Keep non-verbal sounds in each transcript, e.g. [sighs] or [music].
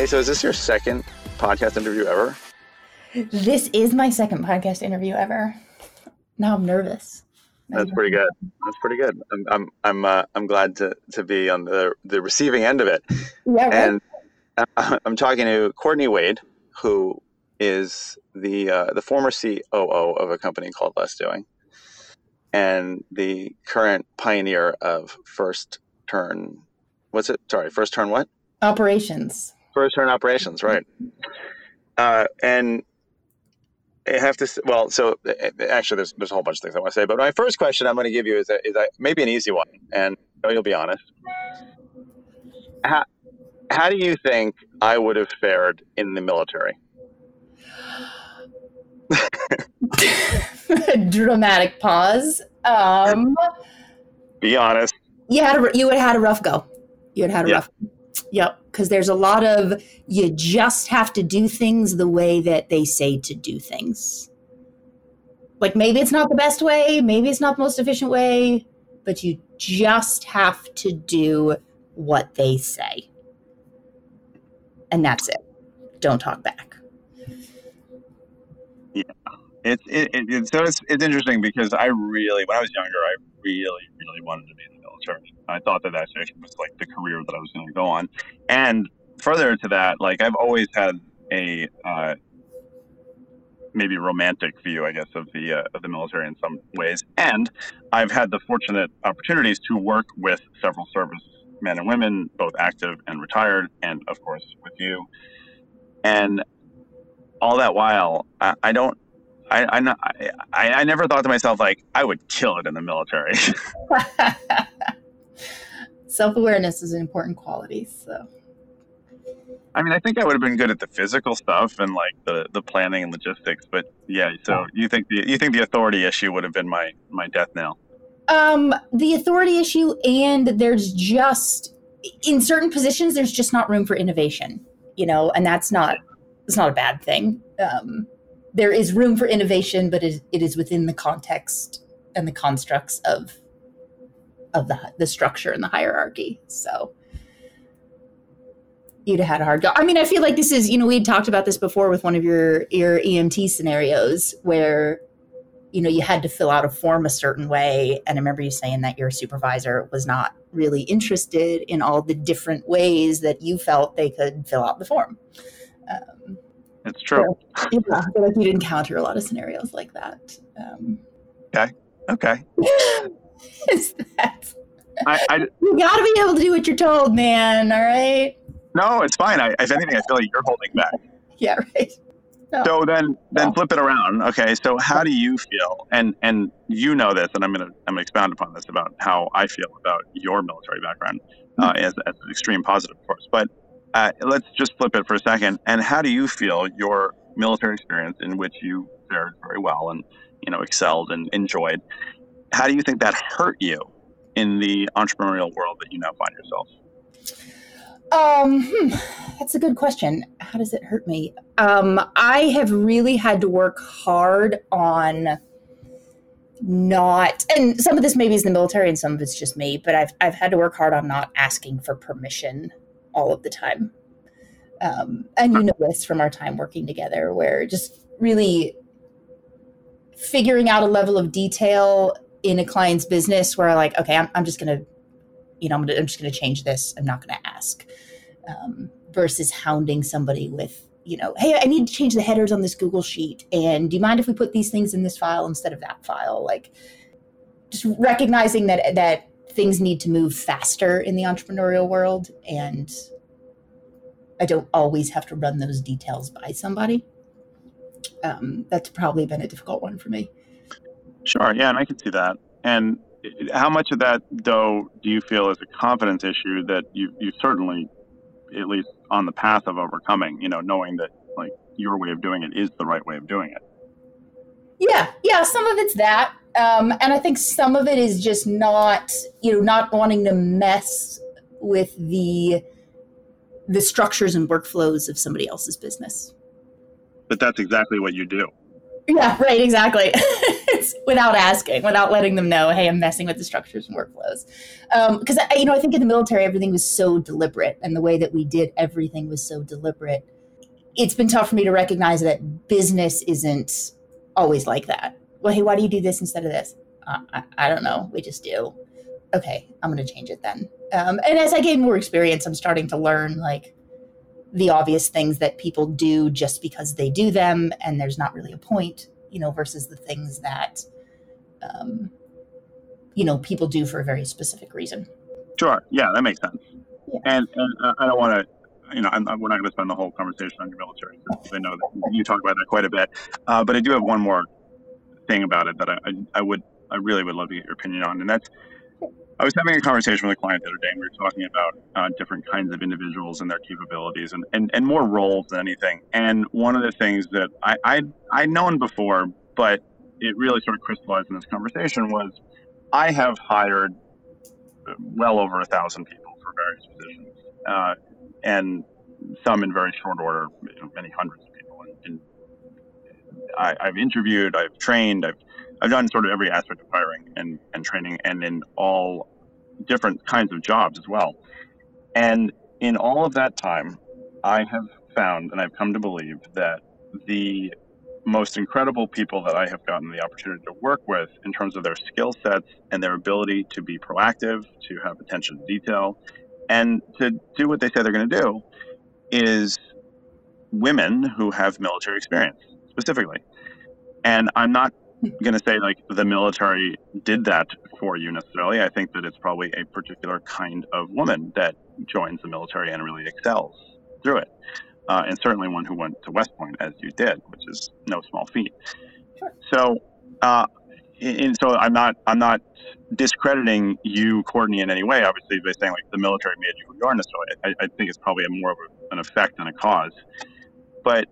Hey, so is this your second podcast interview ever? This is my second podcast interview ever. Now I'm nervous. That's pretty good. That's pretty good. I'm I'm I'm uh, I'm glad to to be on the the receiving end of it. Yeah, right. And uh, [laughs] I'm talking to Courtney Waid, who is the uh, the former COO of a company called Less Doing, and the current pioneer of First Turn. What's it? Sorry, First Turn what? Operations. First Turn Operations, right? Uh, and I have to. Well, so actually, there's there's a whole bunch of things I want to say, but my first question I'm going to give you is a, is a, maybe an easy one, and you'll be honest. How how do you think I would have fared in the military? [laughs] Dramatic pause. Um, Be honest. you had a, you would have had a rough go. You would have had a Yeah. rough. Yep, because there's a lot of you just have to do things the way that they say to do things. Like maybe it's not the best way, maybe it's not the most efficient way, but you just have to do what they say. And that's it. Don't talk back. It's it, it, it, so it's it's interesting because I really when I was younger I really really wanted to be in the military. I thought that that was like the career that I was going to go on, and further to that, like I've always had a uh, maybe romantic view, I guess, of the uh, of the military in some ways, and I've had the fortunate opportunities to work with several service men and women, both active and retired, and of course with you, and all that while I, I don't I, I, not- I, I never thought to myself like I would kill it in the military. [laughs] Self awareness is an important quality. So, I mean, I think I would have been good at the physical stuff and like the, the planning and logistics. But yeah, so you think the you think the authority issue would have been my my death knell? um, the authority issue, and there's just in certain positions, there's just not room for innovation, you know, and that's not it's not a bad thing. Um, there is room for innovation, but it, it is within the context and the constructs of of the the structure and the hierarchy. So. You'd have had a hard go. I mean, I feel like this is, you know, we talked about this before with one of your your EMT scenarios where you know you had to fill out a form a certain way and i remember you saying that your supervisor was not really interested in all the different ways that you felt they could fill out the form um, It's true. yeah, i feel like you'd encounter a lot of scenarios like that um, Okay. [laughs] is that I, I you gotta be able to do what you're told man all right no, it's fine. I, if anything, I feel like you're holding back. [laughs] yeah right So then then flip it around. Okay. So how do you feel? And and you know this, and I'm gonna I'm gonna expound upon this about how I feel about your military background uh, as, as an extreme positive, of course. But uh, let's just flip it for a second. And how do you feel your military experience, in which you fared very well and you know excelled and enjoyed, how do you think that hurt you in the entrepreneurial world that you now find yourself? Um, hmm, that's a good question. How does it hurt me? Um, I have really had to work hard on not, and some of this maybe is the military, and some of it's just me. But I've I've had to work hard on not asking for permission all of the time. Um, and you know this from our time working together, where just really figuring out a level of detail in a client's business where like, okay, I'm, I'm just gonna you know, I'm, gonna, I'm just to change this. I'm not to ask. Um, versus hounding somebody with, you know, hey, I need to change the headers on this Google sheet. And do you mind if we put these things in this file instead of that file? Like, just recognizing that that things need to move faster in the entrepreneurial world, and I don't always have to run those details by somebody. Um, that's probably been a difficult one for me. Sure. Yeah, and I can see that. And how much of that, though, do you feel is a confidence issue that you you certainly, at least on the path of overcoming? You know, knowing that like your way of doing it is the right way of doing it. Yeah, yeah. Some of it's that, um, and I think some of it is just not, you know, not wanting to mess with the the structures and workflows of somebody else's business. But that's exactly what you do. Yeah, right. Exactly. [laughs] without asking, without letting them know, hey, I'm messing with the structures and workflows. Because um, you know, I think in the military everything was so deliberate, and the way that we did everything was so deliberate. It's been tough for me to recognize that business isn't always like that. Well, hey, why do you do this instead of this? Uh, I, I don't know. We just do. Okay, I'm going to change it then. Um, and as I gain more experience, I'm starting to learn like the obvious things that people do just because they do them and there's not really a point you know versus the things that um, you know people do for a very specific reason sure yeah that makes sense yeah. and, and uh, i don't want to you know I'm, we're not going to spend the whole conversation on your military i know that you talk about that quite a bit uh, but i do have one more thing about it that I, I, would i really would love to get your opinion on and that's I was having a conversation with a client the other day, and we were talking about uh, different kinds of individuals and their capabilities, and, and, and more roles than anything. And one of the things that I, I I'd known before, but it really sort of crystallized in this conversation was I have hired well over a thousand people for various positions, uh, and some in very short order, many hundreds I, I've interviewed, I've trained, I've I've done sort of every aspect of hiring and, and training and in all different kinds of jobs as well. And in all of that time, I have found and I've come to believe that the most incredible people that I have gotten the opportunity to work with in terms of their skill sets and their ability to be proactive, to have attention to detail, and to do what they say they're going to do is women who have military experience specifically. And I'm not going to say like the military did that for you necessarily. I think that it's probably a particular kind of woman that joins the military and really excels through it. Uh, and certainly one who went to West Point as you did, which is no small feat. Sure. So, uh, and so I'm not I'm not discrediting you, Courtney, in any way. Obviously, by saying like the military made you who you are necessarily. I, I think it's probably a more of a, an effect than a cause, but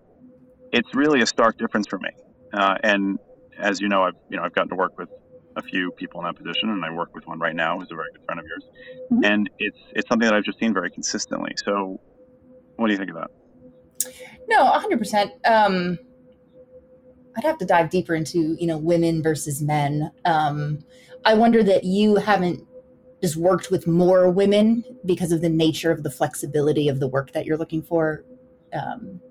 it's really a stark difference for me. Uh, and as you know, I've you know I've gotten to work with a few people in that position, and I work with one right now who's a very good friend of yours, mm-hmm. and it's it's something that I've just seen very consistently. So, what do you think of that? No, hundred um, percent. I'd have to dive deeper into you know women versus men. Um, I wonder that you haven't just worked with more women because of the nature of the flexibility of the work that you're looking for. Um,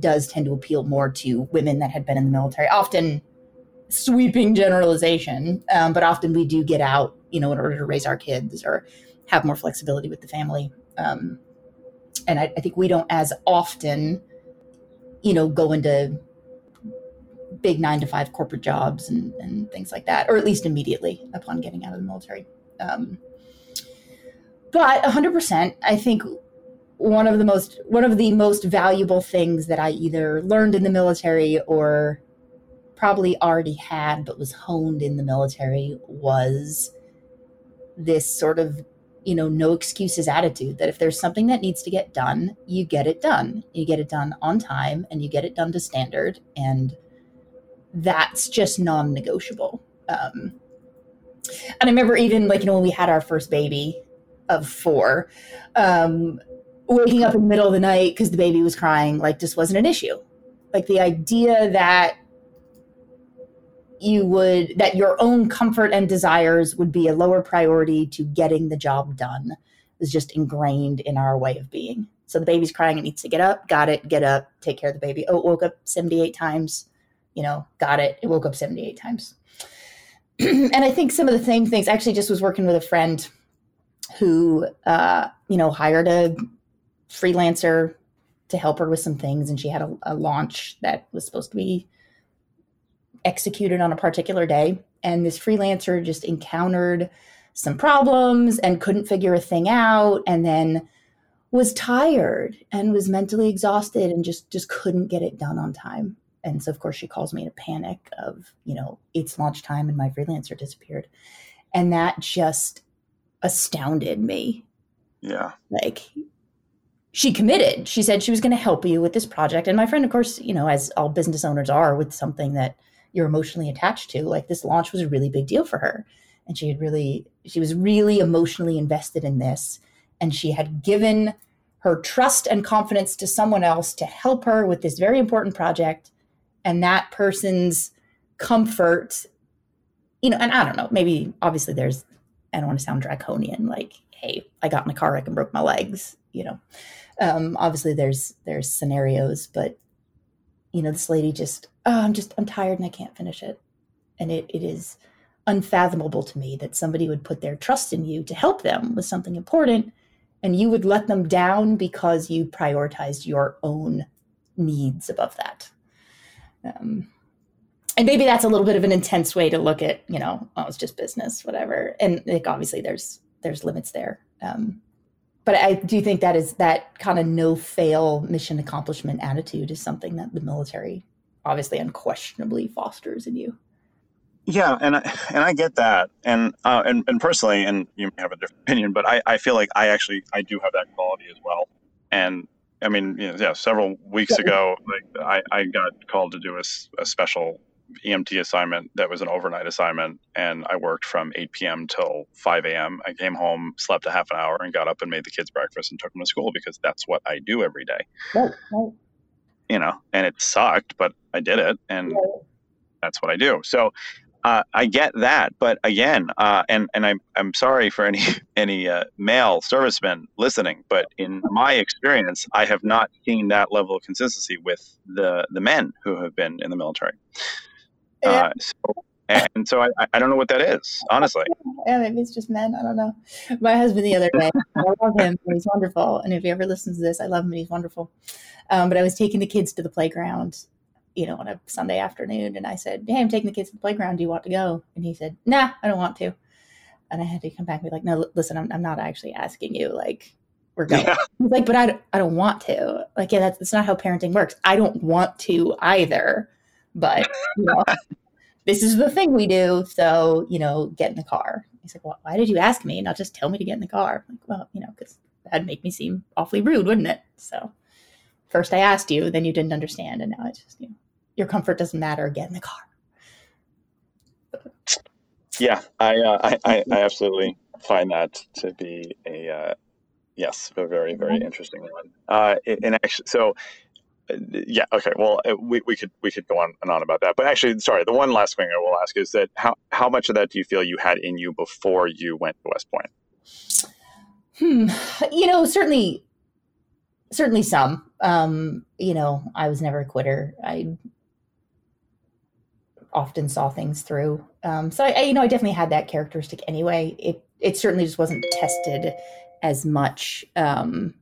does tend to appeal more to women that had been in the military. Often sweeping generalization, um, but often we do get out, you know, in order to raise our kids or have more flexibility with the family. Um, and I, I, think we don't as often, you know, go into big nine to five corporate jobs and, and things like that, or at least immediately upon getting out of the military. Um, but 100%, I think one of the most one of the most valuable things that I either learned in the military or probably already had but was honed in the military was this sort of you know no excuses attitude that if there's something that needs to get done you get it done. You get it done on time and you get it done to standard. And that's just non-negotiable. Um, and i remember even like you know when we had our first baby of four um, waking up in the middle of the night because the baby was crying like just wasn't an issue. Like the idea that you would that your own comfort and desires would be a lower priority to getting the job done is just ingrained in our way of being. So the baby's crying it needs to get up got it get up take care of the baby. Oh it woke up 78 times you know got it it woke up 78 times. [clears throat] And i think some of the same things actually just was working with a friend who uh, you know hired a freelancer to help her with some things and she had a, a launch that was supposed to be executed on a particular day. And this freelancer just encountered some problems and couldn't figure a thing out and then was tired and was mentally exhausted and just just couldn't get it done on time. And so of course she calls me in a panic of you know it's launch time and my freelancer disappeared. And that just astounded me. Yeah. Like she committed. She said she was going to help you with this project. And my friend of course you know as all business owners are with something that you're emotionally attached to like this launch was a really big deal for her. And she had really she was really emotionally invested in this. And she had given her trust and confidence to someone else to help her with this very important project. And that person's comfort, you know, and I don't know, maybe obviously there's, I don't want to sound draconian, like, hey, I got in a car wreck and broke my legs, you know. Um, obviously there's there's scenarios, but you know, this lady just, oh, I'm just, I'm tired and I can't finish it. And it, it is unfathomable to me that somebody would put their trust in you to help them with something important and you would let them down because you prioritized your own needs above that. Um, and maybe that's a little bit of an intense way to look at, you know, oh, it's just business, whatever. And like obviously there's there's limits there. Um, but I do think that is that kind of no fail mission accomplishment attitude is something that the military obviously unquestionably fosters in you. Yeah, and I, and I get that, and uh, and and personally, and you may have a different opinion, but I, I feel like I actually I do have that quality as well, and I mean, you know, yeah, several weeks ago, like I, I got called to do a, a special EMT assignment that was an overnight assignment, and I worked from 8 p.m. till 5 a.m. I came home, slept a half an hour, and got up and made the kids breakfast and took them to school because that's what I do every day. Right, right. You know, and it sucked, but I did it, and right. that's what I do. So uh, I get that, but again, uh, and and I'm I'm sorry for any [laughs] any uh, male servicemen listening, but in my experience, I have not seen that level of consistency with the the men who have been in the military. Yeah. Uh, so, and so I, I don't know what that is, honestly. Yeah, maybe it's just men. I don't know. My husband the other day, I love him. He's wonderful. And if he ever listens to this, I love him. He's wonderful. Um, but I was taking the kids to the playground, you know, on a Sunday afternoon, and I said, "Hey, I'm taking the kids to the playground. Do you want to go?" And he said, "Nah, I don't want to." And I had to come back and be like, "No, listen, I'm, I'm not actually asking you. Like, we're going." Yeah. He's like, "But I don't, I don't want to." Like, yeah, that's, that's not how parenting works. I don't want to either, but you know this is the thing we do. So, you know, get in the car. He's like, well, why did you ask me? Not just tell me to get in the car. I'm like, well, you know, because that'd make me seem awfully rude, wouldn't it? So first I asked you, then you didn't understand. And now it's just, you know, your comfort doesn't matter. Get in the car. Yeah, I, uh, I, I, absolutely find that to be a, uh, yes, a very, very mm-hmm. interesting one. Uh, and actually, so yeah okay well uh, we, we could we could go on and on about that but actually sorry the one last thing i will ask is that how how much of that do you feel you had in you before you went to west point? Hmm you know certainly certainly some. Um you know i was never a quitter. I often saw things through. Um so I, I you know i definitely had that characteristic anyway. It it certainly just wasn't tested as much um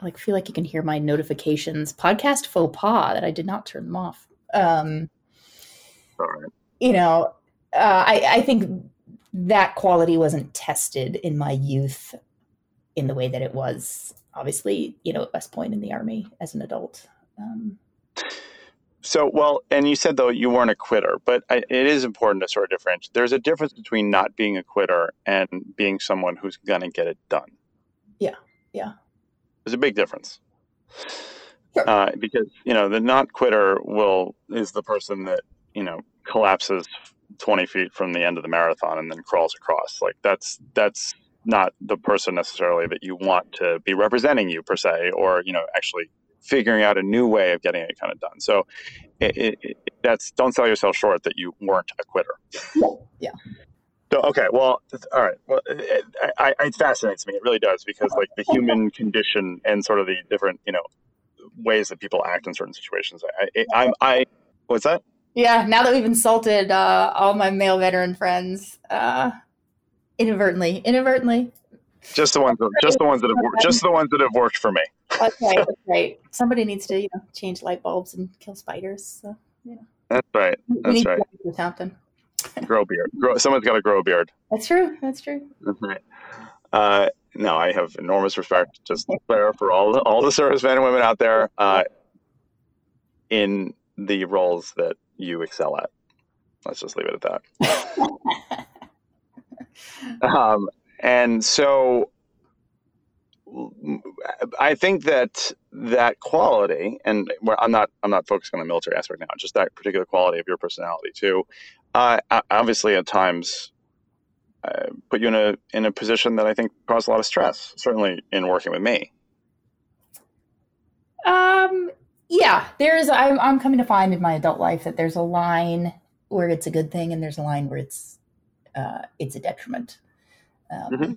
I like feel like you can hear my notifications. Podcast faux pas that I did not turn them off. Um, You know, uh, I, I think that quality wasn't tested in my youth in the way that it was obviously, you know, at West Point in the Army as an adult. Um, so, well, and you said though you weren't a quitter, but I, it is important to sort of differentiate. There's a difference between not being a quitter and being someone who's going to get it done. Yeah, yeah. There's a big difference. Uh, because you know the not quitter will is the person that you know collapses 20 feet from the end of the marathon and then crawls across. Like that's that's not the person necessarily that you want to be representing you per se or you know actually figuring out a new way of getting it kind of done. So it, it, it, that's don't sell yourself short that you weren't a quitter. Yeah. Yeah so, okay, well, all right. Well, it, I, it fascinates me. It really does because, like, the human [laughs] condition and sort of the different, you know, ways that people act in certain situations. I, I, I'm, I, what's that? Yeah. Now that we've insulted uh, all my male veteran friends, uh, inadvertently, inadvertently. Just the ones, that, just the ones that have, just the ones that have worked for me. [laughs] That's right. That's [laughs] right. Somebody needs to, you know, change light bulbs and kill spiders. So, you know. That's right. That's right. Something [laughs] grow beard. Grow, someone's got to grow a beard. That's true. That's true. That's right. Uh, no, I have enormous respect, just there for all the, all the servicemen and women out there uh, in the roles that you excel at. Let's just leave it at that. [laughs] um, and so I think that that quality, and I'm not I'm not focusing on the military aspect now, just that particular quality of your personality too, uh, obviously, at times, uh, put you in a in a position that I think caused a lot of stress. Certainly, in working with me. Um. Yeah, there's. I'm. I'm coming to find in my adult life that there's a line where it's a good thing and there's a line where it's uh, it's a detriment. Um, mm-hmm.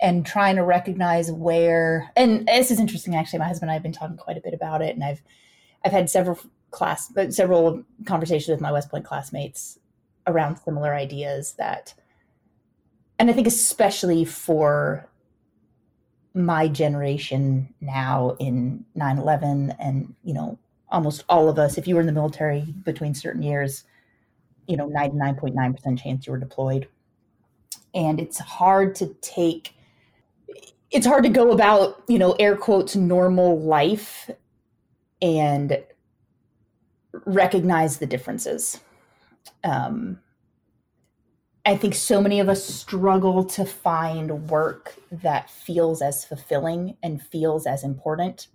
And trying to recognize where, and this is interesting. Actually, my husband and I have been talking quite a bit about it, and I've I've had several class, several conversations with my West Point classmates around similar ideas that, and I think especially for my generation now in 9-11 and you know almost all of us if you were in the military between certain years you know 99.9% chance you were deployed. And it's hard to take it's hard to go about you know air quotes normal life and recognize the differences um, I think so many of us struggle to find work that feels as fulfilling and feels as important.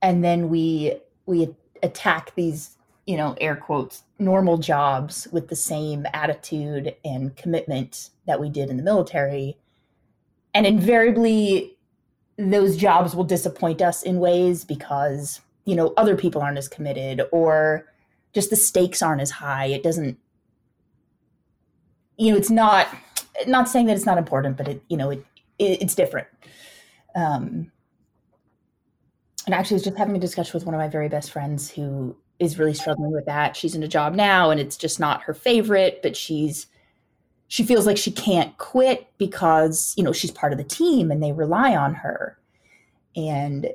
And then we we attack these, you know, air quotes, normal jobs with the same attitude and commitment that we did in the military. And invariably those jobs will disappoint us in ways because, you know, other people aren't as committed or just the stakes aren't as high. It doesn't you know, it's not not saying that it's not important, but it you know it, it it's different. Um, and actually, I was just having a discussion with one of my very best friends who is really struggling with that. She's in a job now, and it's just not her favorite, but she's she feels like she can't quit because you know she's part of the team and they rely on her and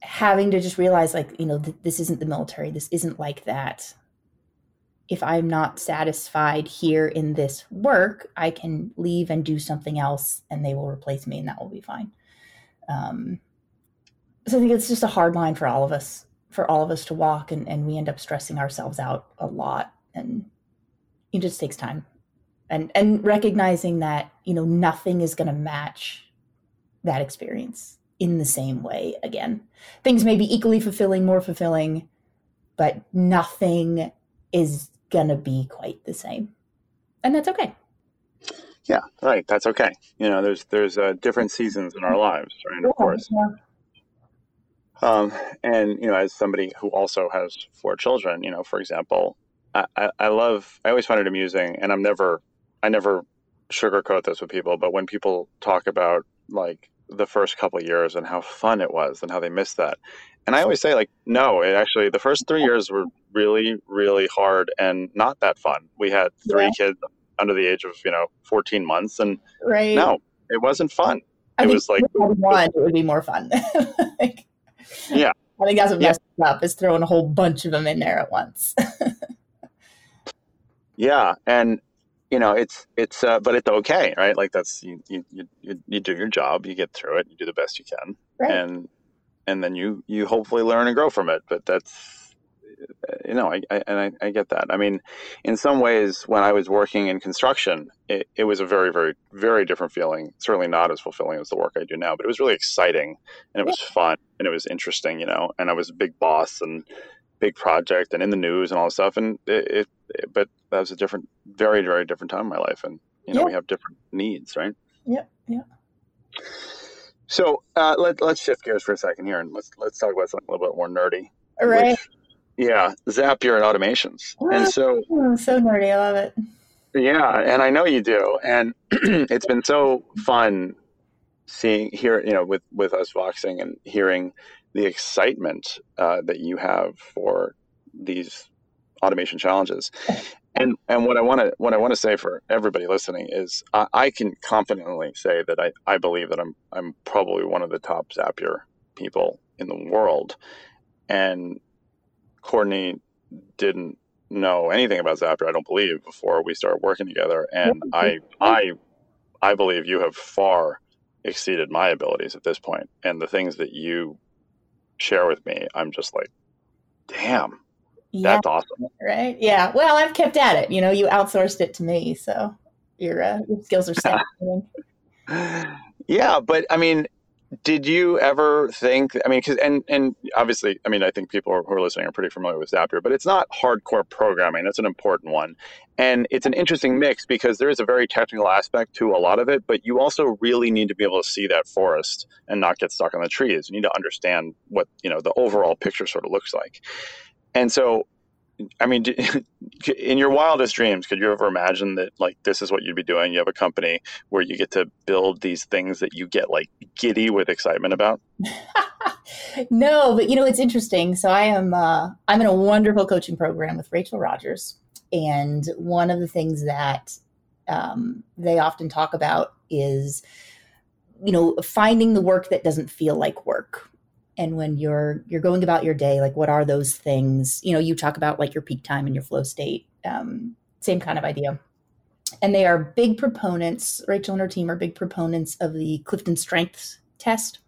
having to just realize like you know th- this isn't the military this isn't like that if I'm not satisfied here in this work, I can leave and do something else and they will replace me and that will be fine. Um, so I think it's just a hard line for all of us, for all of us to walk and, and we end up stressing ourselves out a lot and it just takes time. And and recognizing that, you know, nothing is gonna match that experience in the same way again. Things may be equally fulfilling, more fulfilling, but nothing is gonna be quite the same, and that's okay. Yeah, right. That's okay. You know, there's there's uh, different seasons in our lives, right? Yeah, of course. Yeah. Um, and you know, as somebody who also has four children, you know, for example, I, I, I love. I always find it amusing, and I'm never, I never sugarcoat this with people, but when people talk about like the first couple years and how fun it was and how they missed that. And I always say like, no, it actually the first three years were really, really hard and not that fun. We had three yeah. kids under the age of, you know, 14 months and right. no, it wasn't fun. I it was like one, it would be more fun. [laughs] like, yeah. I think that's what messed yeah. up is throwing a whole bunch of them in there at once. [laughs] yeah. And you know, it's it's uh, but it's okay, right? Like that's you, you you you do your job, you get through it, you do the best you can, right. and and then you you hopefully learn and grow from it. But that's you know, I, I and I, I, get that. I mean, in some ways, when I was working in construction, it, it was a very, very, very different feeling. Certainly not as fulfilling as the work I do now, but it was really exciting and it was fun and it was interesting, you know. And I was a big boss and big project and in the news and all this stuff. And it, it but that was a different, very, very different time in my life. And you know, we have different needs, right? Yeah, yeah. So uh, let let's shift gears for a second here, and let's let's talk about something a little bit more nerdy. All right. Which, yeah, Zapier and automations, and so oh, so nerdy. I love it. Yeah, and I know you do, and [clears throat] it's been so fun seeing here, you know, with with us voxing and hearing the excitement uh, that you have for these automation challenges. [laughs] And and what I want to what I want to say for everybody listening is I, I, can confidently say that I, I believe that I'm I'm probably one of the top Zapier people in the world. And Courtney didn't know anything about Zapier, I don't believe, before we started working together. And mm-hmm. I I I believe you have far exceeded my abilities at this point. And the things that you share with me, I'm just like, damn, yeah, that's awesome. Right? Yeah. Well, I've kept at it. You know, you outsourced it to me, so your, uh, your skills are [laughs] yeah, but I mean, did you ever think i mean because and and obviously i mean i think people who are listening are pretty familiar with zapier but it's not hardcore programming that's an important one and it's an interesting mix because there is a very technical aspect to a lot of it but you also really need to be able to see that forest and not get stuck on the trees you need to understand what you know the overall picture sort of looks like and so I mean, [laughs] in your wildest dreams, could you ever imagine that like this is what you'd be doing? You have a company where you get to build these things that you get like giddy with excitement about. [laughs] no, but you know it's interesting. So I am uh, I'm in a wonderful coaching program with Rachel Rogers, and one of the things that um, they often talk about is you know finding the work that doesn't feel like work and when you're you're going about your day like what are those things you know you talk about like your peak time and your flow state um, same kind of idea and they are big proponents rachel and her team are big proponents of the clifton strengths test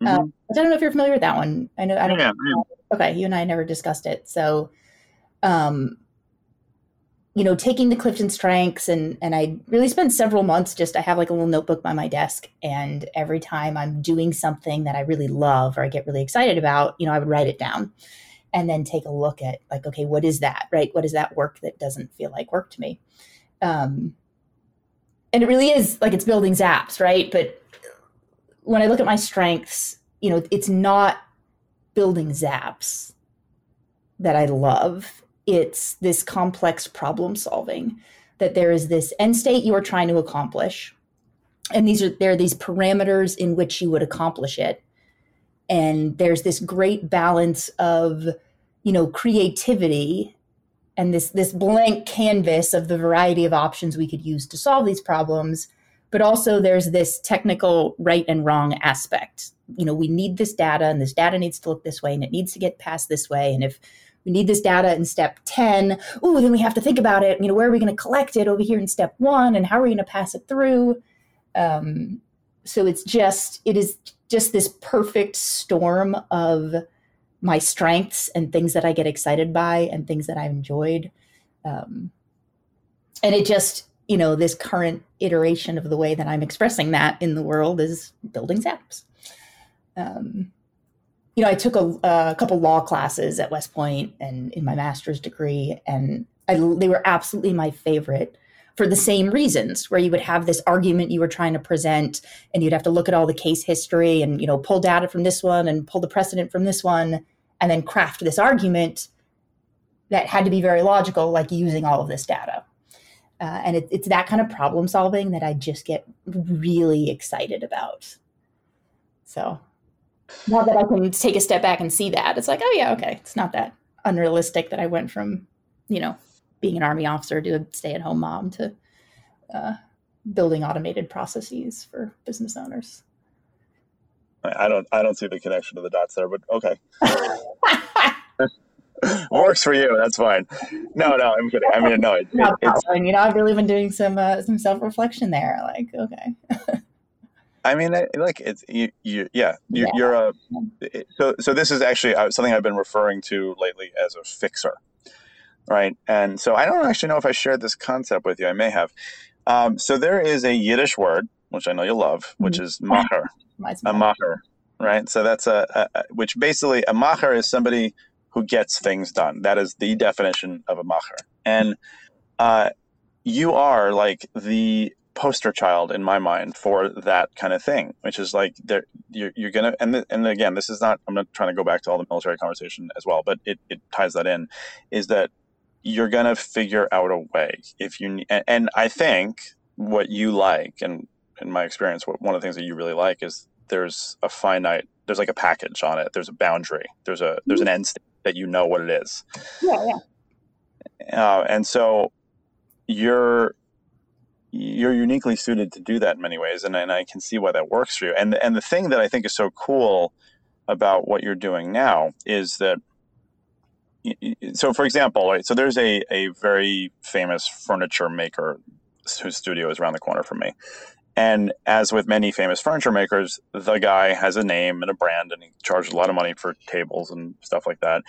mm-hmm. uh, i don't know if you're familiar with that one i know i don't yeah, know. okay you and i never discussed it so um you know, taking the Clifton strengths and and I really spent several months just I have like a little notebook by my desk and every time I'm doing something that I really love or I get really excited about, you know, I would write it down and then take a look at like okay, what is that? Right? What is that work that doesn't feel like work to me? Um and it really is like it's building zaps, right? But when I look at my strengths, you know, it's not building zaps that I love it's this complex problem solving that there is this end state you are trying to accomplish and these are there are these parameters in which you would accomplish it. And there's this great balance of you know creativity and this this blank canvas of the variety of options we could use to solve these problems but also there's this technical right and wrong aspect. You know we need this data and this data needs to look this way and it needs to get passed this way and if we need this data in step 10 oh then we have to think about it. You know where are we going to collect it over here in step one and how are we going to pass it through? Um, so it's just it is just this perfect storm of my strengths and things that i get excited by and things that i've enjoyed. Um, and it just you know this current iteration of the way that i'm expressing that in the world is building zaps. Um, you know, I took a, a, couple law classes at West Point and in my master's degree, and I, they were absolutely my favorite for the same reasons. Where you would have this argument you were trying to present, and you'd have to look at all the case history and you know pull data from this one and pull the precedent from this one, and then craft this argument that had to be very logical, like using all of this data. Uh, and it, it's that kind of problem solving that I just get really excited about. So now that I can take a step back and see that, it's like, oh yeah, okay, it's not that unrealistic that I went from, you know, being an army officer to a stay-at-home mom to uh, building automated processes for business owners. I don't, I don't see the connection to the dots there, but okay. [laughs] Works for you. That's fine. No, no, I'm kidding. I mean, no, it, [laughs] it, it's, you know, I've really been doing some uh, some self reflection there. Like, okay. [laughs] I mean, like it's you, you yeah, you, yeah. you're a so so. This is actually uh, something I've been referring to lately as a fixer, right? And so I don't actually know if I shared this concept with you. I may have. Um, so there is a Yiddish word which I know you love, which mm-hmm. is macher, a macher, right? So that's a, a, which basically a macher is somebody who gets things done. That is the definition of a macher, and uh, you are like the poster child in my mind for that kind of thing, which is like you're, you're gonna and the, and again, this is not. I'm not trying to go back to all the military conversation as well, but it, it ties that in. Is that you're gonna figure out a way if you and, and I think what you like and in my experience, what, one of the things that you really like is there's a finite there's like a package on it. There's a boundary. There's a there's an end state that you know what it is. Yeah, yeah. Uh, and so you're you're uniquely suited to do that in many ways, and, and I can see why that works for you. And and the thing that I think is so cool about what you're doing now is that. So, for example, right, so there's a, a very famous furniture maker whose studio is around the corner from me. And as with many famous furniture makers, the guy has a name and a brand, and he charges a lot of money for tables and stuff like that.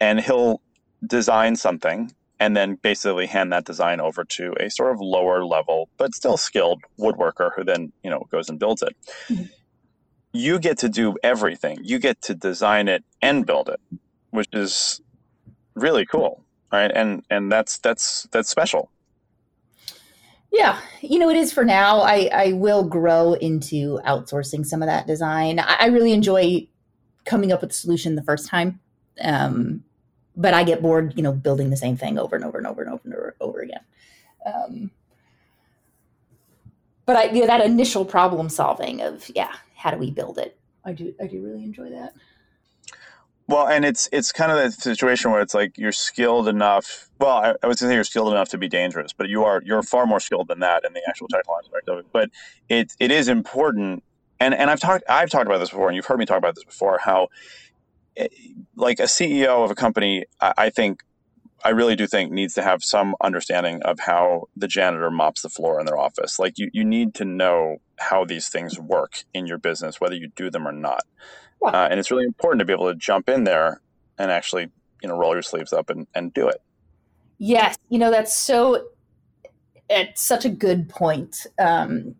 And he'll design something and then basically hand that design over to a sort of lower level but still skilled woodworker who then you know goes and builds it. Mm-hmm. you get to do everything. You get to design it and build it which is really cool right? And and that's that's that's special. Yeah. You know it is for now. I i will grow into outsourcing some of that design. I, I really enjoy coming up with a solution the first time. Um but I get bored, you know, building the same thing over and over and over and over and over, over again. Um, but I, yeah, that initial problem solving of yeah, how do we build it? I do, I do really enjoy that. Well, and it's it's kind of the situation where it's like you're skilled enough. Well, I, I to say you're skilled enough to be dangerous, but you are you're far more skilled than that in the actual technical aspect of it. But it it is important, and and I've talked I've talked about this before, and you've heard me talk about this before. How like a CEO of a company, I, I think I really do think needs to have some understanding of how the janitor mops the floor in their office. Like you, you need to know how these things work in your business, whether you do them or not. Uh, and it's really important to be able to jump in there and actually, you know, roll your sleeves up and, and do it. Yes. You know, that's so, it's such a good point. Um,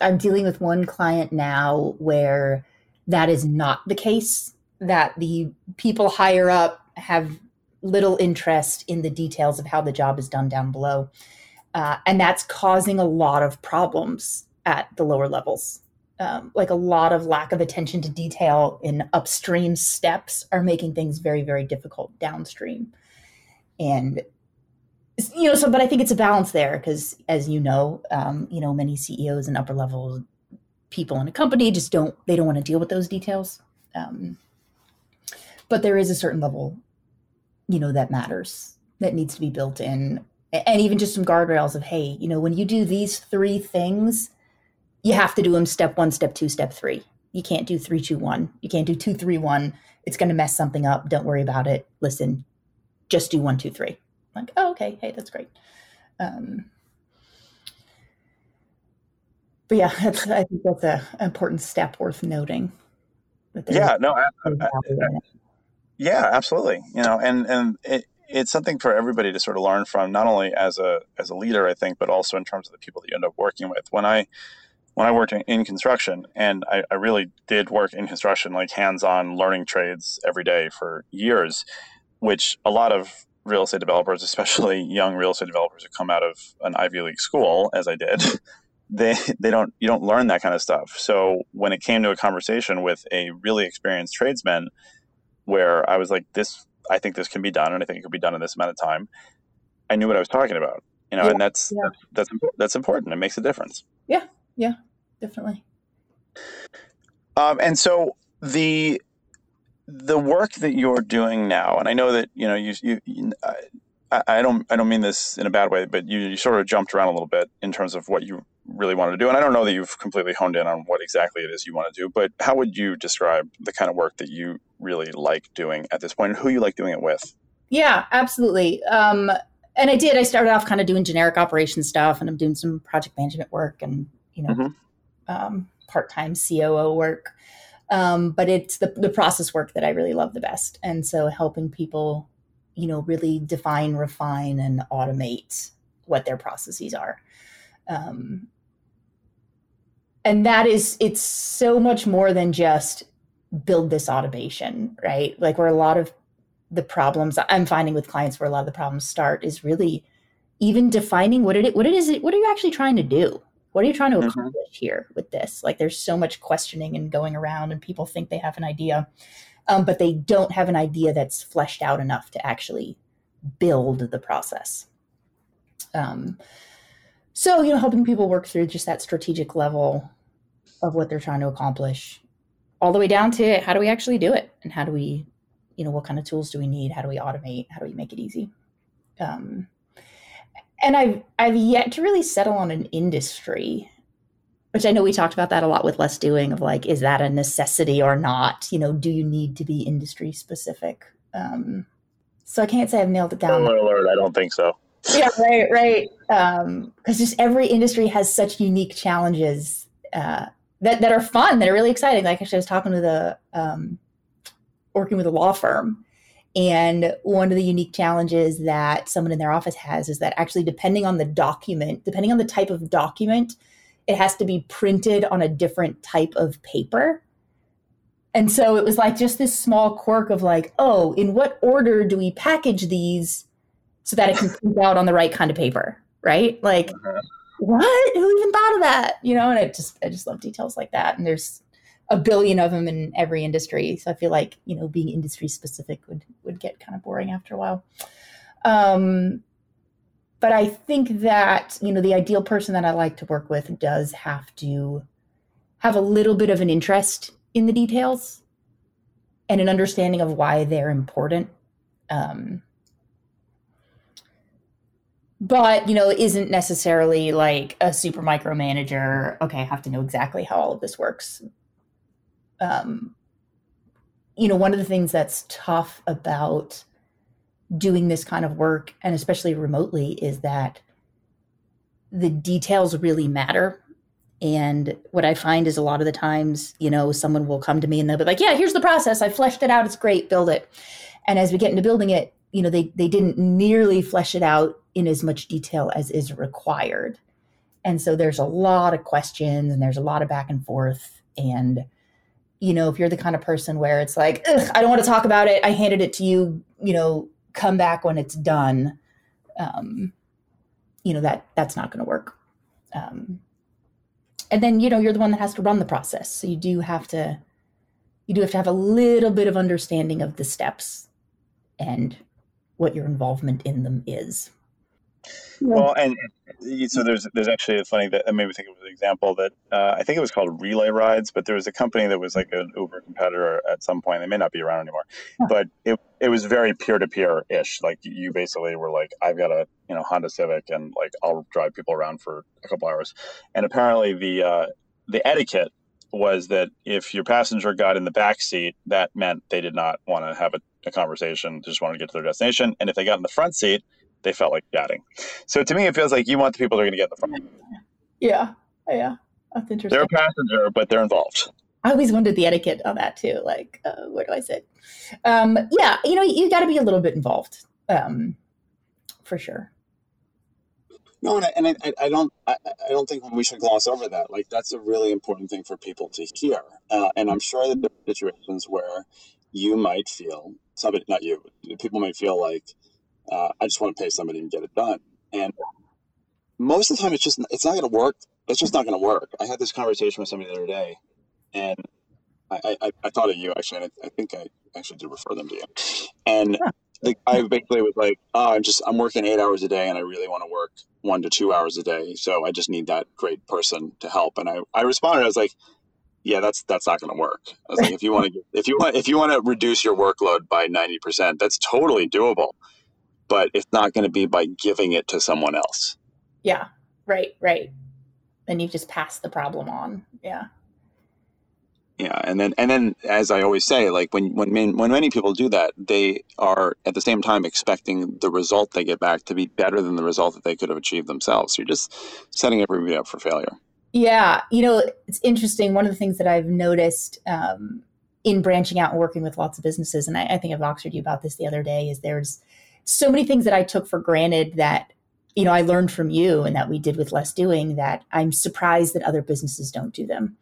I'm dealing with one client now where that is not the case, that the people higher up have little interest in the details of how the job is done down below. Uh, and that's causing a lot of problems at the lower levels. Um, like a lot of lack of attention to detail in upstream steps are making things very very difficult downstream. And you know so but i think it's a balance there because as you know um, you know many ceos and upper level people in a company just don't they don't want to deal with those details. Um, but there is a certain level you know that matters that needs to be built in and even just some guardrails of hey you know when you do these three things you have to do them step one, step two, step three. You can't do three, two, one. You can't do two, three, one. It's going to mess something up. Don't worry about it. Listen, just do one, two, three. Like, oh, okay. Hey, that's great. Um, but yeah, [laughs] that's, I think that's an important step worth noting. Yeah, no, I, I, yeah, absolutely. You know, and and it, it's something for everybody to sort of learn from, not only as a as a leader, I think, but also in terms of the people that you end up working with. When I when I worked in, construction, and I, I, really did work in construction, like hands on learning trades every day for years, which a lot of real estate developers, [laughs] especially young real estate developers who come out of an Ivy League school, as I did, [laughs] they, they don't, you don't learn that kind of stuff. So when it came to a conversation with a really experienced tradesman, where I was like, this, I think this can be done, and I think it could be done in this amount of time, I knew what I was talking about. You know, yeah, and that's, yeah. that's, that's, that's important. It makes a difference. Yeah. Yeah definitely. Um, and so the the work that you're doing now, and I know that you know you, you, you I, I, don't I don't mean this in a bad way, but you, you sort of jumped around a little bit in terms of what you really wanted to do, and I don't know that you've completely honed in on what exactly it is you want to do. But how would you describe the kind of work that you really like doing at this point, and who you like doing it with? Yeah, absolutely. Um, and I did. I started off kind of doing generic operations stuff, and I'm doing some project management work, and you know, mm-hmm um, part-time COO work. Um, but it's the, the process work that I really love the best. And so helping people, you know, really define, refine, and automate what their processes are. Um, and that is, it's so much more than just build this automation, right? Like where a lot of the problems I'm finding with clients where a lot of the problems start is really even defining what it what it is what are you actually trying to do what are you trying to mm-hmm. accomplish mm-hmm. here with this like there's so much questioning and going around and people think they have an idea um, but they don't have an idea that's fleshed out enough to actually build the process. Um, so you know helping people work through just that strategic level of what they're trying to accomplish all the way down to how do we actually do it? And how do we you know what kind of tools do we need? How do we automate? How do we make it easy? Um, and I've I've yet to really settle on an industry, which I know we talked about that a lot with less doing of like, is that a necessity or not? You know, do you need to be industry specific? Um, so I can't say I've nailed it down. Alert, alert, I don't think so. yeah, right, right. Because um, just every industry has such unique challenges uh, that that are fun, that are really exciting. Like actually, I was talking with a um, working with a law firm and one of the unique challenges that someone in their office has is that actually, depending on the document, depending on the type of document, it has to be printed on a different type of paper. And so it was like just this small quirk of like, oh, in what order do we package these so that it can [laughs] print out on the right kind of paper? Right? Like, uh-huh. what? Who even thought of that? You know, and I just I just love details like that. And there's a billion of them in every industry. So I feel like you know being industry specific would would get kind of boring after a while. Um, but I think that you know the ideal person that I like to work with does have to have a little bit of an interest in the details and an understanding of why they're important. Um, but you know isn't necessarily like a super micromanager okay i have to know exactly how all of this works um, you know one of the things that's tough about doing this kind of work and especially remotely is that the details really matter. And what i find is a lot of the times you know someone will come to me and they'll be like yeah here's the process. I fleshed it out. It's great. Build it. And as we get into building it you know they they didn't nearly flesh it out in as much detail as is required. And so there's a lot of questions and there's a lot of back and forth. And, you know, if you're the kind of person where it's like, I don't want to talk about it, I handed it to you, you know, come back when it's done, um, you know, that that's not going to work. Um, and then, you know, you're the one that has to run the process. So you do have to, you do have to have a little bit of understanding of the steps and what your involvement in them is. Well, and so there's there's actually a funny that made me think of an example that uh, I think it was called Relay Rides, but there was a company that was like an Uber competitor at some point. They may not be around anymore, but it it was very peer to peer ish. Like you basically were like, I've got a you know Honda Civic, and like I'll drive people around for a couple hours. And apparently the uh, the etiquette was that if your passenger got in the back seat, that meant they did not want to have a, a conversation, just wanted to get to their destination. And if they got in the front seat, they felt like chatting. So to me, it feels like you want the people that are going to get the front. Yeah, yeah, that's interesting. They're a passenger, but they're involved. I always wondered the etiquette on that too. Like, uh, where do I sit? Um, yeah, you know, you got to be a little bit involved, um, for sure. No, and I, and I, I don't, I, I, don't think we should gloss over that. Like, that's a really important thing for people to hear. Uh, and I'm sure that there are situations where you might feel somebody, not you, people might feel like uh, I just want to pay somebody and get it done. And most of the time, it's just it's not going to work. It's just not going to work. I had this conversation with somebody the other day, and I, I, I thought of you actually, and I, I, think I actually did refer them to you. And the guy basically was like, "Oh, I'm just I'm working eight hours a day, and I really want to work one to two hours a day. So I just need that great person to help." And I, I responded, I was like, "Yeah, that's that's not going to work." I was like, "If you want to if you want if you want to reduce your workload by ninety percent, that's totally doable." But it's not going to be by giving it to someone else. Yeah, right, right. And you've just pass the problem on. Yeah. Yeah, and then and then as I always say, like when when when many people do that, they are at the same time expecting the result they get back to be better than the result that they could have achieved themselves. You're just setting everybody up for failure. Yeah, you know, it's interesting. One of the things that I've noticed um, in branching out and working with lots of businesses, and I, I think I've lectured you about this the other day, is there's so many things that I took for granted that you know I learned from you and that we did with less doing that I'm surprised that other businesses don't do them.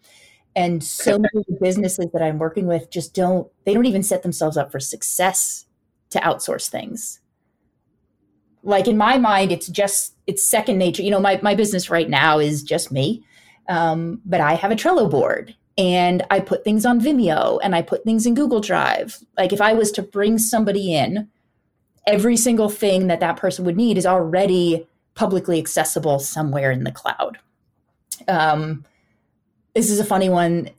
And so many businesses that I'm working with just don't they don't even set themselves up for success to outsource things. Like in my mind, it's just it's second nature. You know, my my business right now is just me. Um, but I have a Trello board and I put things on Vimeo and I put things in Google Drive. Like if I was to bring somebody in every single thing that that person would need is already publicly accessible somewhere in the cloud. Um, this is a funny one.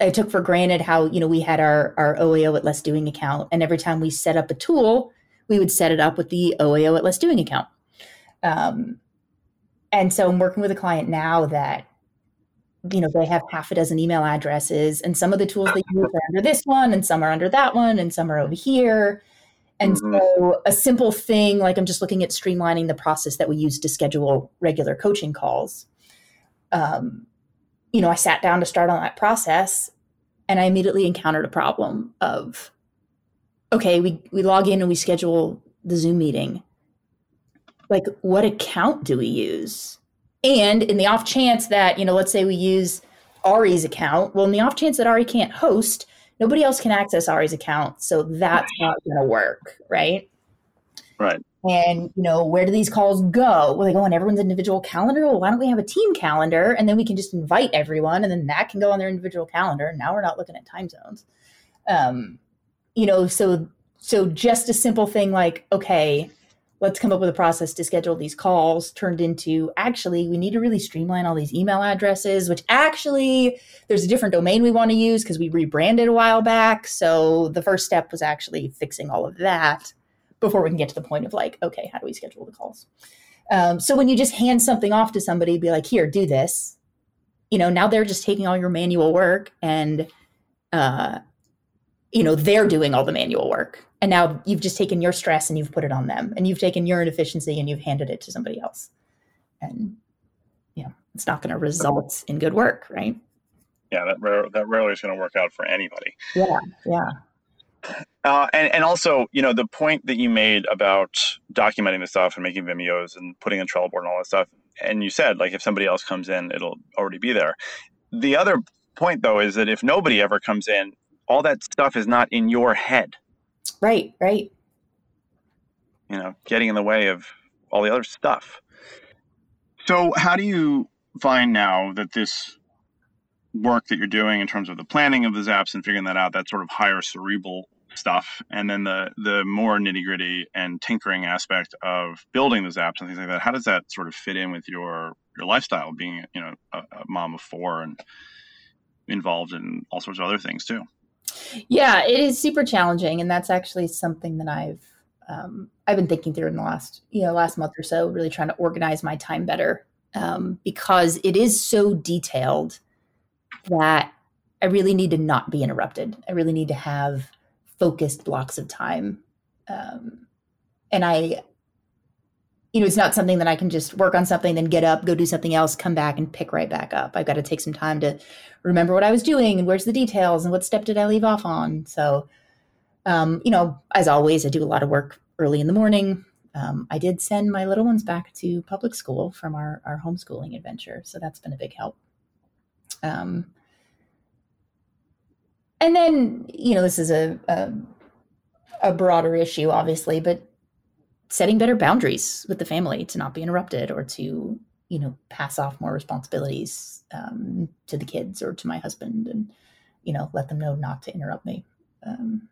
I took for granted how you know we had our our OAO at Less Doing account, and every time we set up a tool, we would set it up with the OAO at Less Doing account. Um, and so I'm working with a client now that you know they have half a dozen email addresses, and some of the tools they use are under this one, and some are under that one, and some are over here. And mm-hmm. so, a simple thing like I'm just looking at streamlining the process that we use to schedule regular coaching calls. Um, you know, I sat down to start on that process and I immediately encountered a problem of, okay, we, we log in and we schedule the Zoom meeting. Like, what account do we use? And in the off chance that, you know, let's say we use Ari's account, well, in the off chance that Ari can't host, nobody else can access Ari's account. So that's not going to work, right? Right. And, you know, where do these calls go? Well, they go on everyone's individual calendar. Well, why don't we have a team calendar? And then we can just invite everyone and then that can go on their individual calendar. And now we're not looking at time zones. Um, you know, so so just a simple thing like, okay, let's come up with a process to schedule these calls turned into actually we need to really streamline all these email addresses which actually there's a different domain we want to use because we rebranded a while back. So the first step was actually fixing all of that before we can get to the point of like okay how do we schedule the calls? Um, so when you just hand something off to somebody be like here do this you know now they're just taking all your manual work and uh, you know they're doing all the manual work and now you've just taken your stress and you've put it on them and you've taken your inefficiency and you've handed it to somebody else and you know it's not going to result in good work right yeah that, rare, that rarely is going to work out for anybody yeah yeah uh, and, and also, you know, the point that you made about documenting the stuff and making Vimeos and putting in Trello board and all that stuff, and you said like if somebody else comes in, it'll already be there. The other point though is that if nobody ever comes in, all that stuff is not in your head. Right, right. You know, getting in the way of all the other stuff. So, how do you find now that this work that you're doing in terms of the planning of the zaps and figuring that out, that sort of higher cerebral stuff, and then the the more nitty gritty and tinkering aspect of building the zaps and things like that. How does that sort of fit in with your your lifestyle, being you know a, a mom of four and involved in all sorts of other things too? Yeah, it is super challenging, and that's actually something that I've um, I've been thinking through in the last you know last month or so, really trying to organize my time better um, because it is so detailed that I really need to not be interrupted. I really need to have focused blocks of time, um, and I you know, it's not something that I can just work on something, then get up, go do something else, come back and pick right back up. I've got to take some time to remember what I was doing and where's the details and what step did I leave off on. So, um, you know, as always, I do a lot of work early in the morning. Um, I did send my little ones back to public school from our, our homeschooling adventure. So that's been a big help. Um, and then, you know, this is a, a, a broader issue, obviously, but setting better boundaries with the family to not be interrupted or to you know pass off more responsibilities um, to the kids or to my husband and you know let them know not to interrupt me. Um,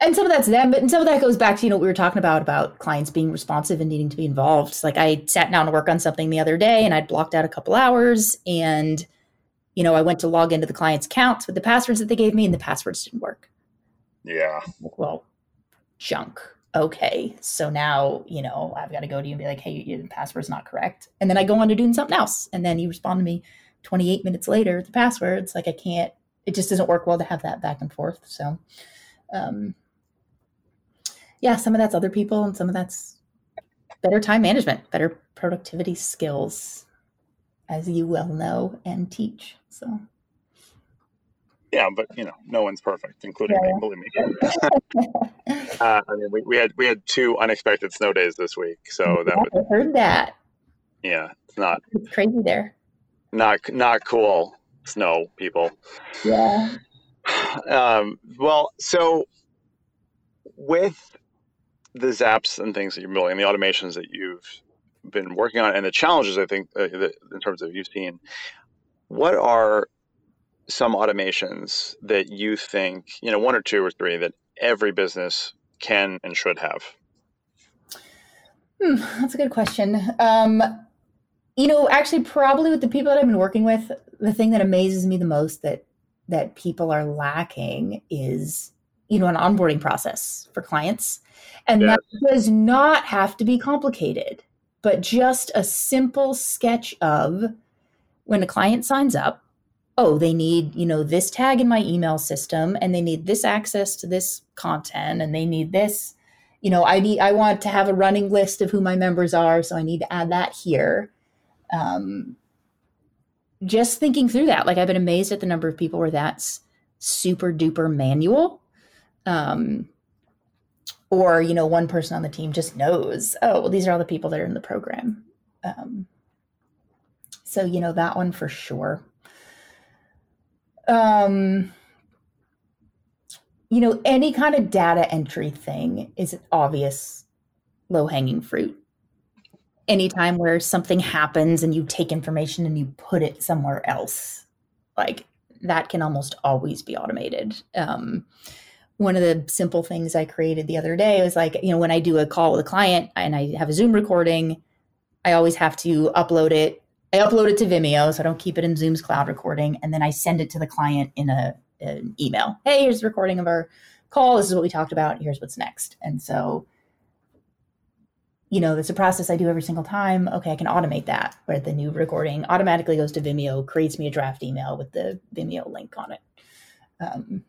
and some of that's them but and some of that goes back to you know what we were talking about about clients being responsive and needing to be involved. Like i sat down to work on something the other day and i'd blocked out a couple hours and you know i went to log into the client's accounts with the passwords that they gave me and the passwords didn't work. Yeah. Well junk. Okay, so now you know I've got to go to you and be like, "Hey, your password's not correct," and then I go on to doing something else, and then you respond to me 28 minutes later. The password's like I can't. It just doesn't work well to have that back and forth. So, um, yeah, some of that's other people, and some of that's better time management, better productivity skills, as you well know and teach. So. Yeah, but you know, no one's perfect, including yeah. me. Believe me. [laughs] uh, I mean, we, we had we had two unexpected snow days this week, so that I heard that. Yeah, it's not. It's crazy there. Not not cool snow, people. Yeah. [sighs] Um, well, so with the zaps and things that you're building, the automations that you've been working on, and the challenges I think uh, in terms of you've seen, what are some automations that you think, you know, one or two or three that every business can and should have? Hmm, that's a good question. Um, you know, actually, probably with the people that I've been working with, the thing that amazes me the most that that people are lacking is, you know, an onboarding process for clients, and yes. that does not have to be complicated, but just a simple sketch of when a client signs up oh, they need, you know, this tag in my email system and they need this access to this content and they need this, you know, I need I want to have a running list of who my members are, so I need to add that here. Um, just thinking through that, like I've been amazed at the number of people where that's super duper manual. Um, or, you know, one person on the team just knows, oh, well, these are all the people that are in the program. Um, so, you know, that one for sure. Um, you know, any kind of data entry thing is obvious low hanging fruit. Anytime where something happens and you take information and you put it somewhere else, like that can almost always be automated. Um, one of the simple things I created the other day was like, you know, when I do a call with a client and I have a Zoom recording, I always have to upload it. I upload it to Vimeo, so I don't keep it in Zoom's cloud recording, and then I send it to the client in a an email. Hey, here's the recording of our call. This is what we talked about. Here's what's next. And so, you know, it's a process I do every single time. Okay, I can automate that where the new recording automatically goes to Vimeo, creates me a draft email with the Vimeo link on it. Um,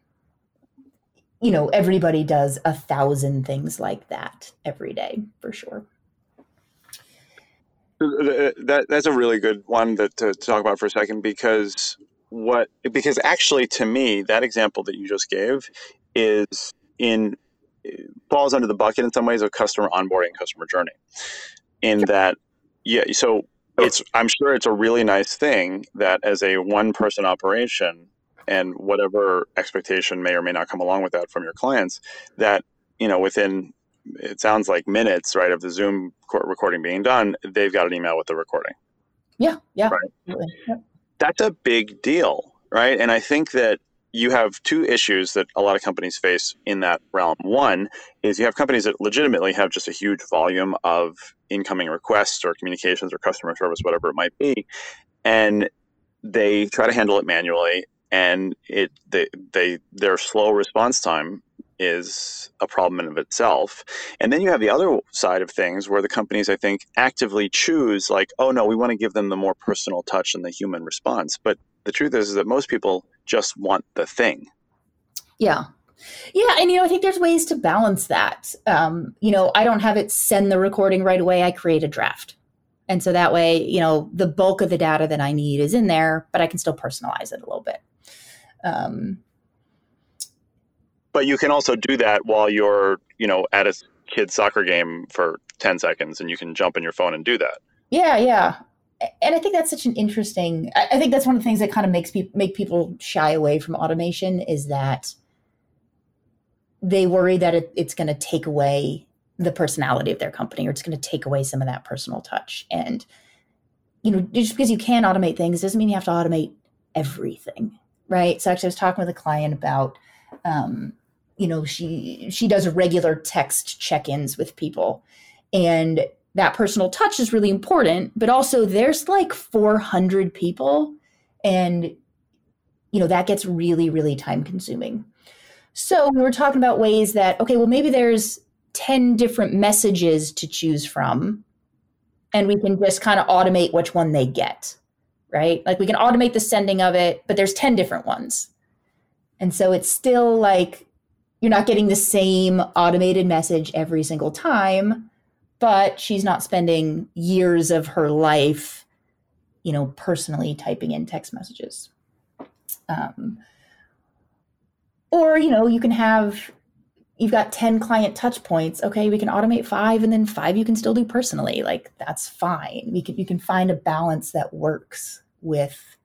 you know, everybody does a thousand things like that every day for sure. That that's a really good one that, to, to talk about for a second because what because actually to me that example that you just gave is in falls under the bucket in some ways of customer onboarding customer journey in that yeah so it's i'm sure it's a really nice thing that as a one person operation and whatever expectation may or may not come along with that from your clients that you know within it sounds like minutes right of the zoom recording being done they've got an email with the recording. Yeah yeah. Right. Yep. that's a big deal right? And i think that you have two issues that a lot of companies face in that realm. One is you have companies that legitimately have just a huge volume of incoming requests or communications or customer service, whatever it might be, and they try to handle it manually, and it they, they their slow response time is a problem in of itself. And then you have the other side of things where the companies I think actively choose like, oh no, we want to give them the more personal touch and the human response. But the truth is, is that most people just want the thing. Yeah. Yeah, and you know, I think there's ways to balance that. Um, you know, I don't have it send the recording right away. I create a draft. And so that way, you know, the bulk of the data that I need is in there, but I can still personalize it a little bit. Um, but you can also do that while you're, you know, at a kid's soccer game for 10 seconds and you can jump in your phone and do that. Yeah, yeah and I think that's such an interesting. I think that's one of the things that kind of makes people make people shy away from automation is that they worry that it, it's going to take away the personality of their company or it's going to take away some of that personal touch. And you know, just because you can automate things doesn't mean you have to automate everything, right? So actually, I was talking with a client about, um, you know, she she does regular text check-ins with people, and that personal touch is really important, but also there's like 400 people and you know that gets really really time consuming. So we were talking about ways that okay, well maybe there's 10 different messages to choose from and we can just kind of automate which one they get. Right? Like we can automate the sending of it, but there's 10 different ones. And so it's still like you're not getting the same automated message every single time but she's not spending years of her life, you know, personally typing in text messages. Um, or, you know, you can have, you've got 10 client touch points. Okay, we can automate five and then five you can still do personally. Like that's fine. We can, you can find a balance that works with,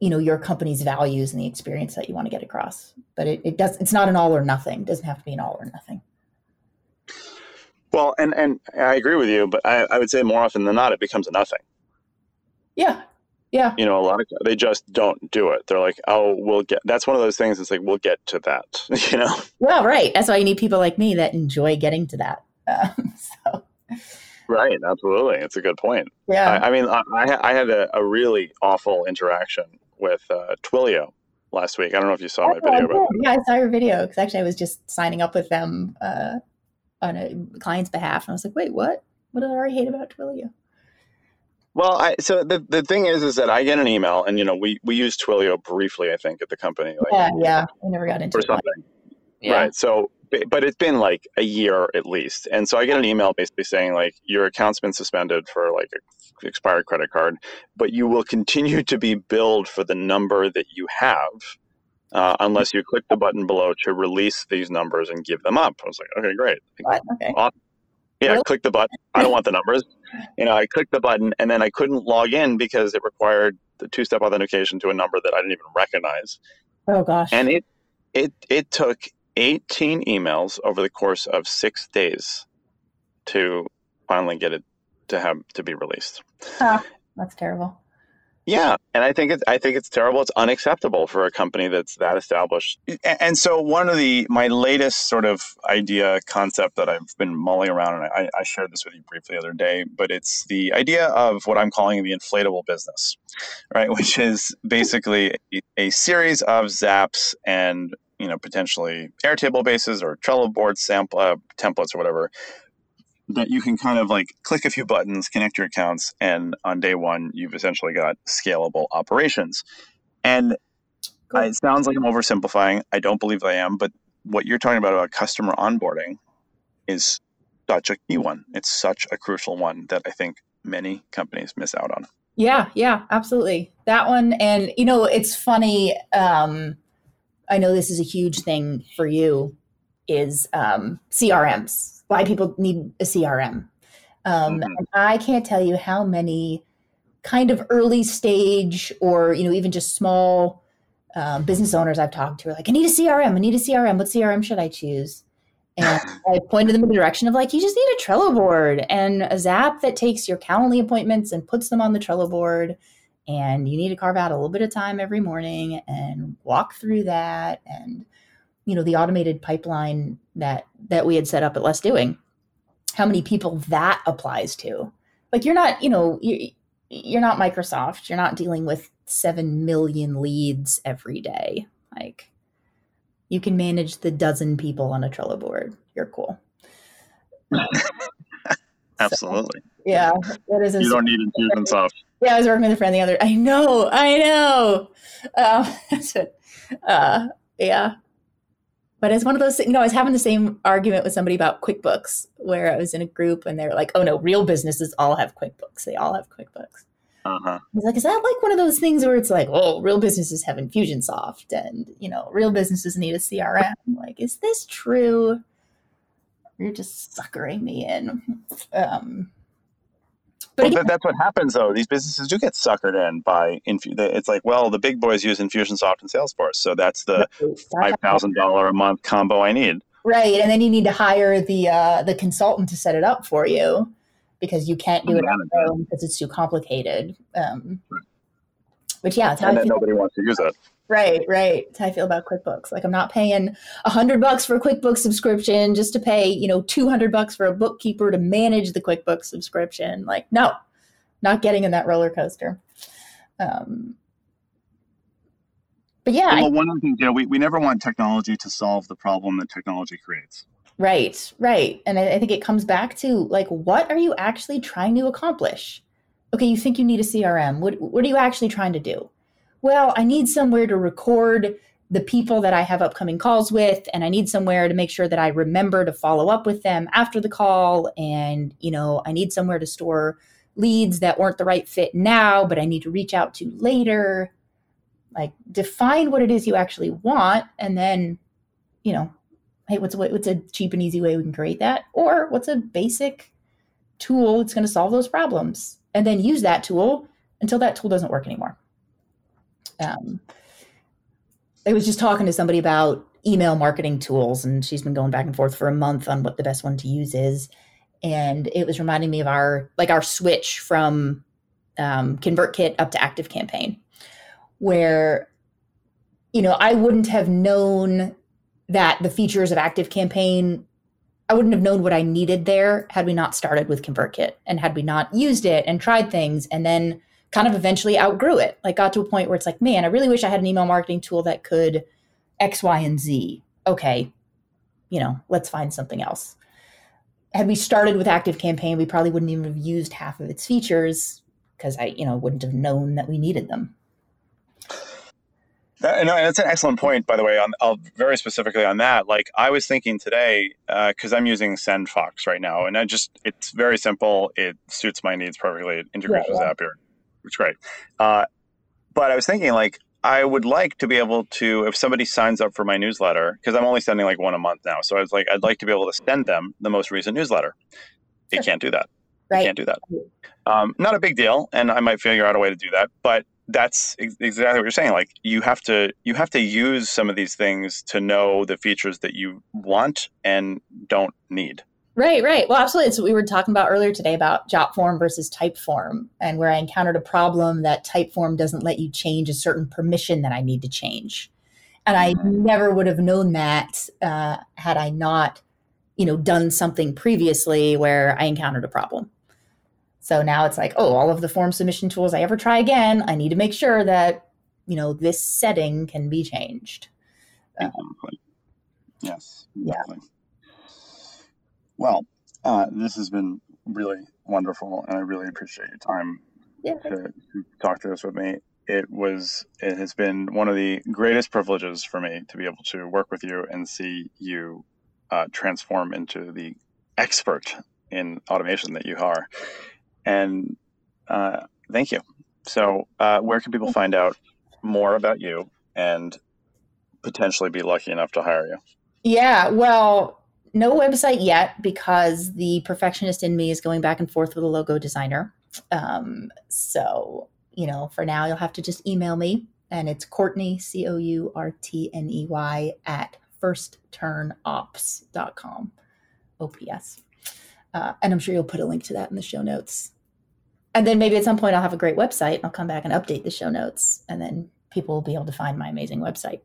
you know, your company's values and the experience that you want to get across. But it, it does, it's not an all or nothing. It doesn't have to be an all or nothing. Well, and and I agree with you, but I, I would say more often than not, it becomes a nothing. Yeah, yeah. You know, a lot of they just don't do it. They're like, oh, we'll get. That's one of those things. It's like we'll get to that. [laughs] You know. Well, right. That's why you need people like me that enjoy getting to that. Um, [laughs] so. Right. Absolutely. It's a good point. Yeah. I, I mean, I, I had a, a, really awful interaction with uh, Twilio last week. I don't know if you saw my video. Oh, yeah, I saw your video because actually I was just signing up with them uh, on a client's behalf. And I was like, wait, what? What did I already hate about Twilio? Well, I, so the, the thing is, is that I get an email, and you know, we we use Twilio briefly, I think, at the company. Like, yeah, yeah, we never got into or something. Yeah. Right. So, but it's been like a year at least, and so I get an email basically saying like your account's been suspended for like a expired credit card, but you will continue to be billed for the number that you have uh, unless you click the button below to release these numbers and give them up. I was like, okay, great. What? Okay. Awesome. Yeah, really? click the button. I don't want the numbers. You know, I clicked the button and then I couldn't log in because it required the two-step authentication to a number that I didn't even recognize. Oh gosh. And it it it took 18 emails over the course of six days to finally get it to have to be released. Huh, that's terrible. Yeah, and I think it's I think it's terrible. It's unacceptable for a company that's that established. And so one of the my latest sort of idea concept that I've been mulling around, and I, I shared this with you briefly the other day, but it's the idea of what I'm calling the inflatable business, right? [laughs] Which is basically a, a series of zaps and you know potentially Airtable bases or Trello board sample uh, templates or whatever that you can kind of like click a few buttons, connect your accounts, and on day one, you've essentially got scalable operations. And cool. it sounds like I'm oversimplifying. I don't believe I am, but what you're talking about about customer onboarding is such a key one. It's such a crucial one that I think many companies miss out on. Yeah, yeah, absolutely. That one. And, you know, it's funny. Um, I know this is a huge thing for you is um, CRMs why people need a CRM. Um, mm-hmm. I can't tell you how many kind of early stage or you know even just small um, business owners I've talked to are like, I need a CRM. I need a CRM. What CRM should I choose? And [laughs] I pointed them in the direction of like, you just need a Trello board and a Zap that takes your Calendly appointments and puts them on the Trello board. And you need to carve out a little bit of time every morning and walk through that. And you know the automated pipeline that that we had set up at less doing. How many people that applies to. Like you're not you know you, you're not microsoft. You're not dealing with 7 million leads every day. Like you can manage the dozen people on a trello board. You're cool. [laughs] Absolutely. so, yeah that is you don't need infusionsoft yeah i was working with a friend the other i know i know [laughs] uh, uh, yeah but it's one of those things, you know, I was having the same argument with somebody about QuickBooks where I was in a group and they were like, oh no, real businesses all have QuickBooks. They all have QuickBooks. Uh-huh. I was like, is that like one of those things where it's like, oh, real businesses have Infusionsoft and, you know, real businesses need a CRM? Like, is this true? You're just suckering me in. Um, but well, again, that's what happens though. These businesses do get suckered in by Infu- It's like, well, the big boys use Infusionsoft and Salesforce, so that's the five thousand dollar a month combo I need. Right, and then you need to hire the uh, the consultant to set it up for you because you can't do it on your own because it's too complicated. Um, which yeah, and then nobody wants to use it. Right, right. That's how I feel about QuickBooks. Like I'm not paying a hundred bucks for a QuickBooks subscription just to pay, you know, two hundred bucks for a bookkeeper to manage the QuickBooks subscription. Like, no, not getting in that roller coaster. Um, but yeah. Well, I, one of the things, yeah, we, we never want technology to solve the problem that technology creates. Right, right. And I, I think it comes back to like, what are you actually trying to accomplish? Okay, you think you need a CRM. What, what are you actually trying to do? Well, I need somewhere to record the people that I have upcoming calls with, and I need somewhere to make sure that I remember to follow up with them after the call. And, you know, I need somewhere to store leads that weren't the right fit now, but I need to reach out to later. Like, define what it is you actually want, and then, you know, hey, what's a, what's a cheap and easy way we can create that? Or what's a basic tool that's going to solve those problems? And then use that tool until that tool doesn't work anymore. Um, I was just talking to somebody about email marketing tools, and she's been going back and forth for a month on what the best one to use is. And it was reminding me of our like our switch from um, ConvertKit up to Active Campaign, where you know I wouldn't have known that the features of Active Campaign I wouldn't have known what I needed there had we not started with ConvertKit and had we not used it and tried things and then kind of eventually outgrew it. Like got to a point where it's like, man, I really wish I had an email marketing tool that could X, Y, and Z. Okay, you know, let's find something else. Had we started with Active Campaign, we probably wouldn't even have used half of its features because I, you know, wouldn't have known that we needed them. Uh, no, that's an excellent point, by the way. On I'll, very specifically on that, like I was thinking today, because uh, I'm using SendFox right now, and I just it's very simple. It suits my needs perfectly. It integrates yeah, with Zapier is great. Uh, but I was thinking, like, I would like to be able to, if somebody signs up for my newsletter, because I'm only sending like one a month now. So I was like, I'd like to be able to send them the most recent newsletter. It can't do that. Right. can't do that. Um, not a big deal, and I might figure out a way to do that. But that's ex- exactly what you're saying. Like you have to you have to use some of these things to know the features that you want and don't need. Right, right. Well, absolutely. It's what we were talking about earlier today about Jotform versus Typeform, and where I encountered a problem that Typeform doesn't let you change a certain permission that I need to change. And I Mhm. never would have known that uh, had I not, you know, done something previously where I encountered a problem. So now it's like, oh, all of the form submission tools I ever try again, I need to make sure that, you know, this setting can be changed. Uh, Exactly. Yes. Yeah. Well, uh, this has been really wonderful, and I really appreciate your time Yeah. to, to talk to this with me. It was it has been one of the greatest privileges for me to be able to work with you and see you uh, transform into the expert in automation that you are. And uh, thank you. So, uh, where can people find out more about you and potentially be lucky enough to hire you? Yeah, well, no website yet because the perfectionist in me is going back and forth with a logo designer. Um, so, you know, for now, you'll have to just email me, and it's Courtney, C O U R T N E Y, at firstturnops.com. OPS. Uh, and I'm sure you'll put a link to that in the show notes. And then maybe at some point I'll have a great website and I'll come back and update the show notes, and then people will be able to find my amazing website.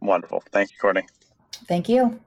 Wonderful. Thank you, Courtney. Thank you.